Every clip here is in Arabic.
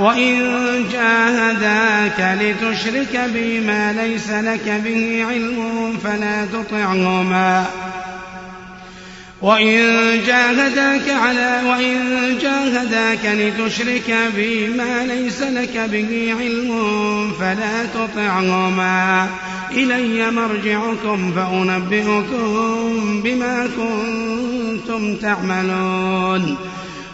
وإن جاهداك لتشرك بما ليس لك به علم فلا تطعهما. وإن جاهداك على وإن جاهداك لتشرك بما ليس لك به علم فلا تطعهما. إلي مرجعكم فأنبئكم بما كنتم تعملون.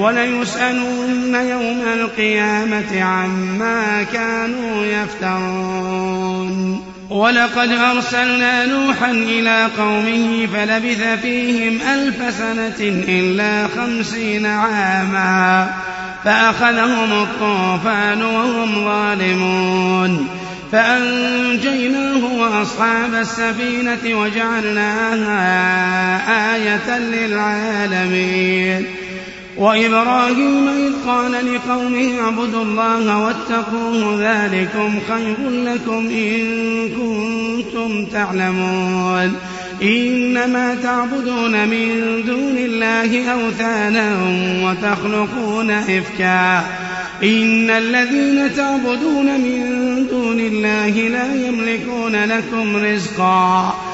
وليسألن يوم القيامة عما كانوا يفترون. ولقد أرسلنا نوحا إلى قومه فلبث فيهم ألف سنة إلا خمسين عاما. فأخذهم الطوفان وهم ظالمون. فأنجيناه وأصحاب السفينة وجعلناها آية للعالمين. وإبراهيم إذ قال لقومه اعبدوا الله واتقوه ذلكم خير لكم إن كنتم تعلمون. إنما تعبدون من دون الله أوثانا وتخلقون إفكا. إن الذين تعبدون من دون الله لا يملكون لكم رزقا.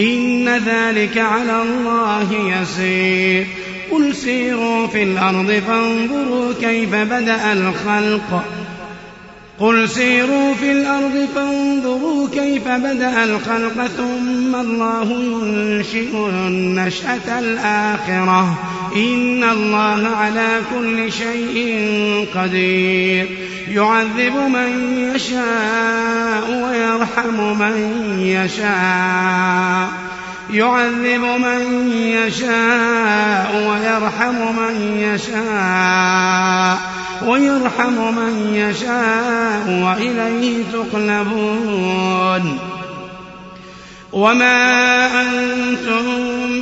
إن ذلك على الله يسير. قل سيروا في الأرض فانظروا كيف بدأ الخلق. قل سيروا في الأرض فانظروا كيف بدأ الخلق ثم الله ينشئ النشأة الآخرة. إن الله على كل شيء قدير. يعذب من يشاء ويرحم من يشاء. يعذب من يشاء ويرحم من يشاء. ويرحم من يشاء وإليه تقلبون. وما أنتم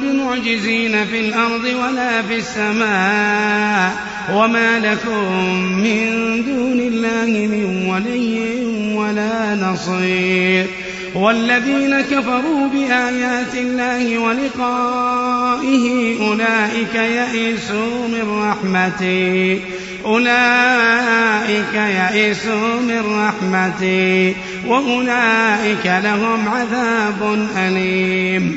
بمعجزين في الأرض ولا في السماء. وما لكم من دون الله من ولي ولا نصير. والذين كفروا بآيات الله ولقائه أولئك يئسوا من رحمتي. أولئك يئسوا من رحمتي. وأولئك لهم عذاب أليم.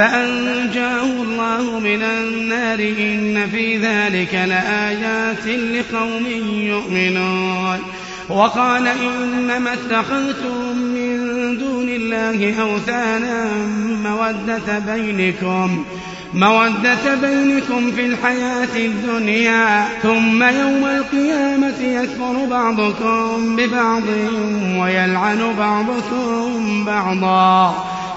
فأنجاه الله من النار إن في ذلك لآيات لقوم يؤمنون. وقال إنما اتخذتم من دون الله أوثانا مودة بينكم مودة بينكم في الحياة الدنيا ثم يوم القيامة يكفر بعضكم ببعض ويلعن بعضكم بعضا.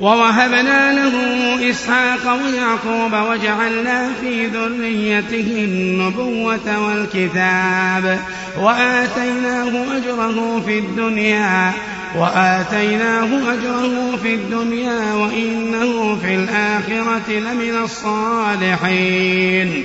ووهبنا له إسحاق ويعقوب وجعلنا في ذريته النبوة والكتاب وآتيناه أجره في الدنيا وآتيناه أجره في الدنيا وإنه في الآخرة لمن الصالحين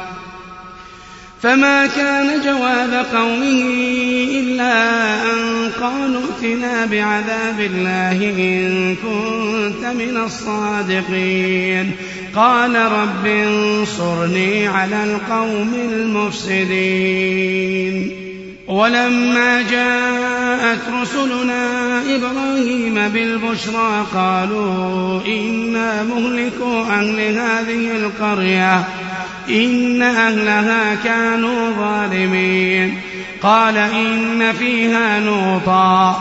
فما كان جواب قومه إلا أن قالوا ائتنا بعذاب الله إن كنت من الصادقين. قال رب انصرني على القوم المفسدين. ولما جاءت رسلنا إبراهيم بالبشرى قالوا إنا مهلكو أهل هذه القرية. إن أهلها كانوا ظالمين. قال إن فيها لوطا.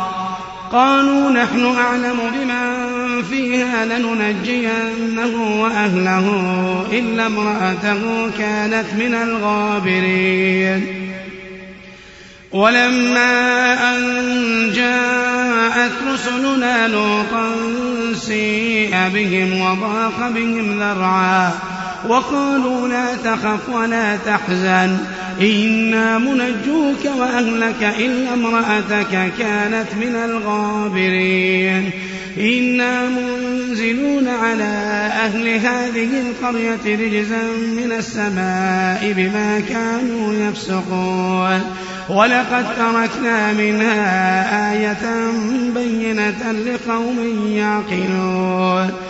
قالوا نحن أعلم بمن فيها لننجينه وأهله إلا امرأته كانت من الغابرين. ولما أن جاءت رسلنا لوطا سيء بهم وضاق بهم ذرعا. وقالوا لا تخف ولا تحزن. إنا منجوك وأهلك إلا امرأتك كانت من الغابرين. إنا منزلون على أهل هذه القرية رجزا من السماء بما كانوا يفسقون. ولقد تركنا منها آية بينة لقوم يعقلون.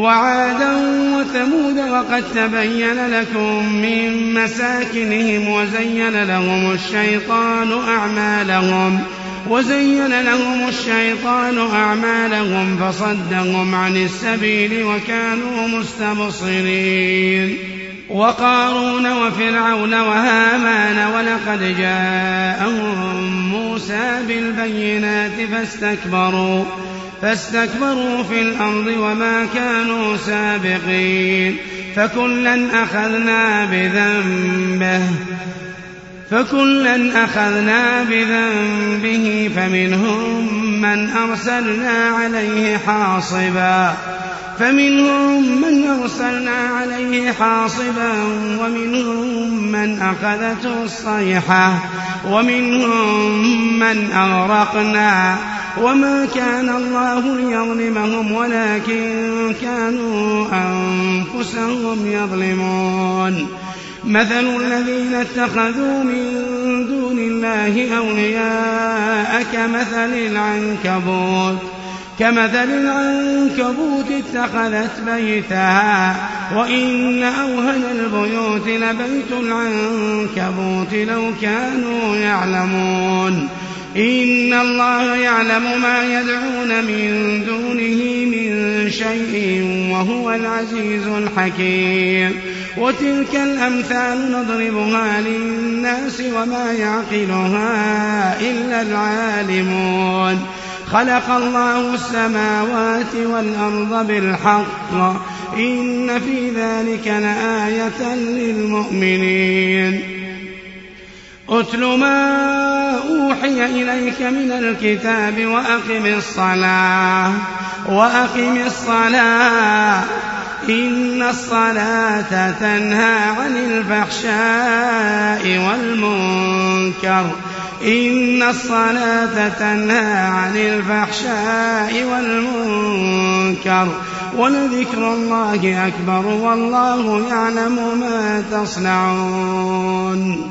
وعادا وثمود وقد تبين لكم من مساكنهم وزين لهم الشيطان أعمالهم وزين لهم الشيطان أعمالهم فصدهم عن السبيل وكانوا مستبصرين. وقارون وفرعون وهامان ولقد جاءهم موسى بالبينات فاستكبروا فاستكبروا في الأرض وما كانوا سابقين فكلا أخذنا بذنبه فكلا أخذنا بذنبه فمنهم من أرسلنا عليه حاصبا فمنهم من أرسلنا عليه حاصبا ومنهم من أخذته الصيحة ومنهم من أغرقنا. وما كان الله ليظلمهم ولكن كانوا أنفسهم يظلمون. مثل الذين اتخذوا من دون الله أولياء كمثل العنكبوت. كمثل العنكبوت اتخذت بيتها وإن أوهن البيوت لبيت العنكبوت لو كانوا يعلمون. إن الله يعلم ما يدعون من دونه من شيء وهو العزيز الحكيم وتلك الأمثال نضربها للناس وما يعقلها إلا العالمون خلق الله السماوات والأرض بالحق إن في ذلك لآية للمؤمنين أتل ما أوحي إليك من الكتاب وأقم الصلاة وأقم الصلاة. إن الصلاة تنهى عن الفحشاء والمنكر. إن الصلاة تنهى عن الفحشاء والمنكر. ولذكر الله أكبر والله يعلم ما تصنعون.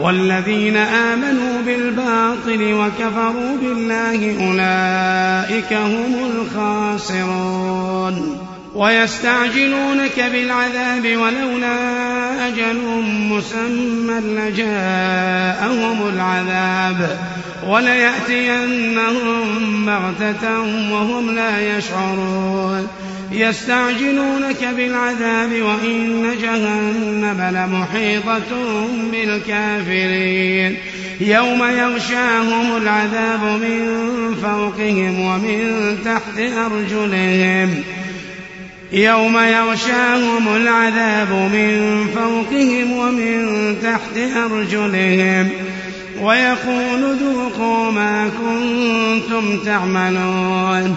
والذين آمنوا بالباطل وكفروا بالله أولئك هم الخاسرون ويستعجلونك بالعذاب ولولا أجل مسمى لجاءهم العذاب وليأتينهم بغتة وهم لا يشعرون يستعجلونك بالعذاب وإن جهنم لمحيطة بالكافرين. يوم يغشاهم العذاب من فوقهم ومن تحت أرجلهم. يوم يغشاهم العذاب من فوقهم ومن تحت أرجلهم. ويقول ذوقوا ما كنتم تعملون.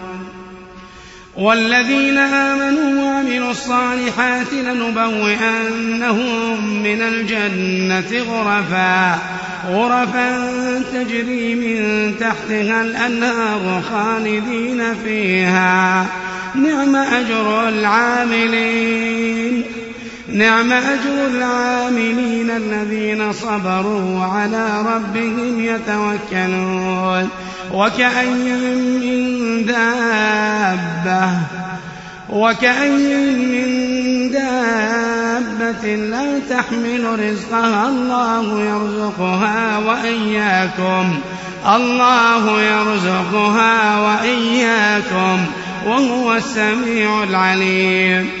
والذين آمنوا وعملوا الصالحات لنبوئنهم من الجنة غرفا غرفا تجري من تحتها الأنهار خالدين فيها. نعم أجر العاملين. نعم أجر العاملين الذين صبروا وعلى ربهم يتوكلون. وكأي من دابة وكأي من دابة لا تحمل رزقها. الله يرزقها وإياكم. الله يرزقها وإياكم. وهو السميع العليم.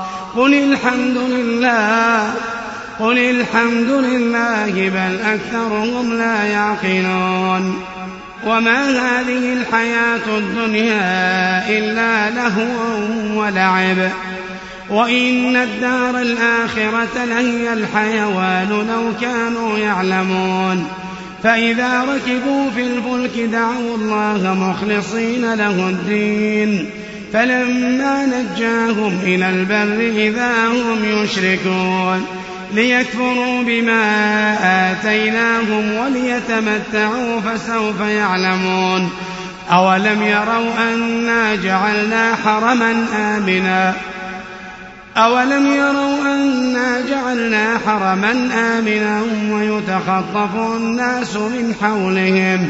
قل الحمد لله قل الحمد لله بل أكثرهم لا يعقلون. وما هذه الحياة الدنيا إلا لهو ولعب. وإن الدار الآخرة لهي الحيوان لو كانوا يعلمون. فإذا ركبوا في الفلك دعوا الله مخلصين له الدين. فلما نجاهم إلى البر إذا هم يشركون ليكفروا بما آتيناهم وليتمتعوا فسوف يعلمون أولم يروا أنا جعلنا حرما آمنا أولم يروا أنا جعلنا حرما آمنا ويتخطف الناس من حولهم